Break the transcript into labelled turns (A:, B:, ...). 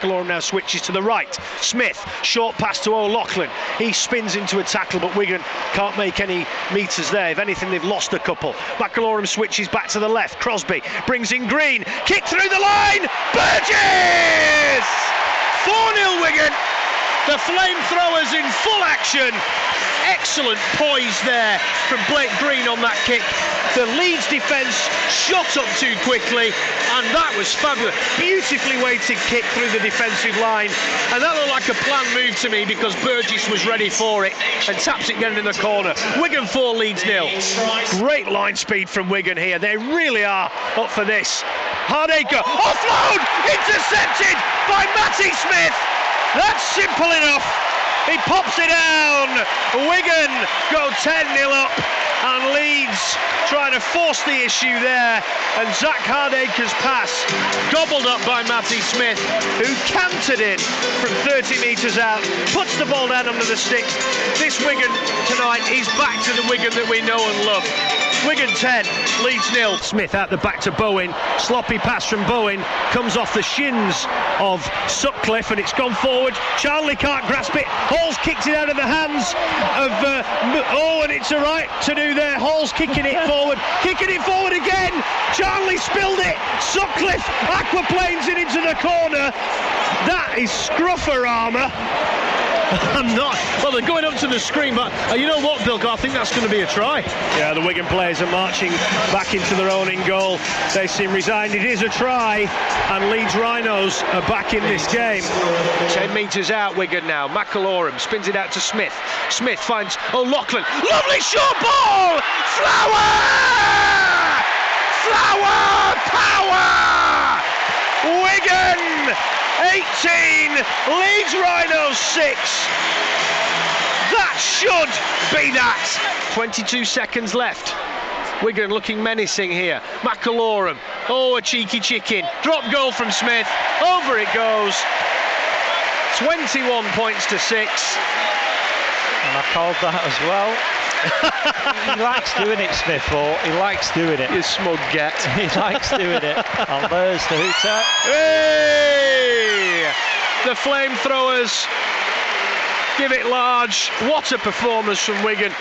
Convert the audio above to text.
A: McIlorum now switches to the right. Smith, short pass to O'Loughlin. He spins into a tackle, but Wigan can't make any meters there. If anything, they've lost a couple. McIlorum switches back to the left. Crosby brings in Green. Kick through the line. Burgess! 4 0 Wigan. The flamethrowers in full action. Excellent poise there from Blake Green on that kick. The Leeds defence shot up too quickly, and that was fabulous. Beautifully weighted kick through the defensive line, and that looked like a planned move to me because Burgess was ready for it and taps it getting in the corner. Wigan 4, Leeds nil. Great line speed from Wigan here. They really are up for this. Hardaker offload intercepted by Matty Smith. That's simple enough. He pops it down. Wigan go 10 0 up, and Leeds trying to force the issue there. And Zak Hardaker's pass gobbled up by Matty Smith, who cantered in from 30 metres out, puts the ball down under the sticks. This Wigan tonight is back to the Wigan that we know and love. Wigan 10, Leeds nil. Smith out the back to Bowen. Sloppy pass from Bowen comes off the shins of Sutcliffe and it's gone forward. Charnley can't grasp it. Hall's kicked it out of the hands of uh, oh, and it's a right to do there. Hall's kicking it forward, kicking it forward again. Charnley spilled it. Sutcliffe aquaplanes it into the corner. That is scruffer armour. I'm not. Well, they're going up to the screen, but uh, you know what, Bill? I think that's going to be a try. Yeah, the Wigan players are marching back into their own in goal. They seem resigned. It is a try, and Leeds Rhinos are back in this game. 10 metres out, Wigan now. McIlorum spins it out to Smith. Smith finds O'Loughlin. Lovely short ball! Flower! Flower! Power! Wigan 18, Leeds Rhinos 6. That should be that. 22 seconds left. Wigan looking menacing here. McIlorum. Oh, a cheeky chicken. Drop goal from Smith. Over it goes. 21 points to 6.
B: And I called that as well. He likes doing it, Smith, or he likes doing it.
A: You smug get.
B: he likes doing it. And there's the hooter.
A: Hey! The flamethrowers give it large. What a performance from Wigan.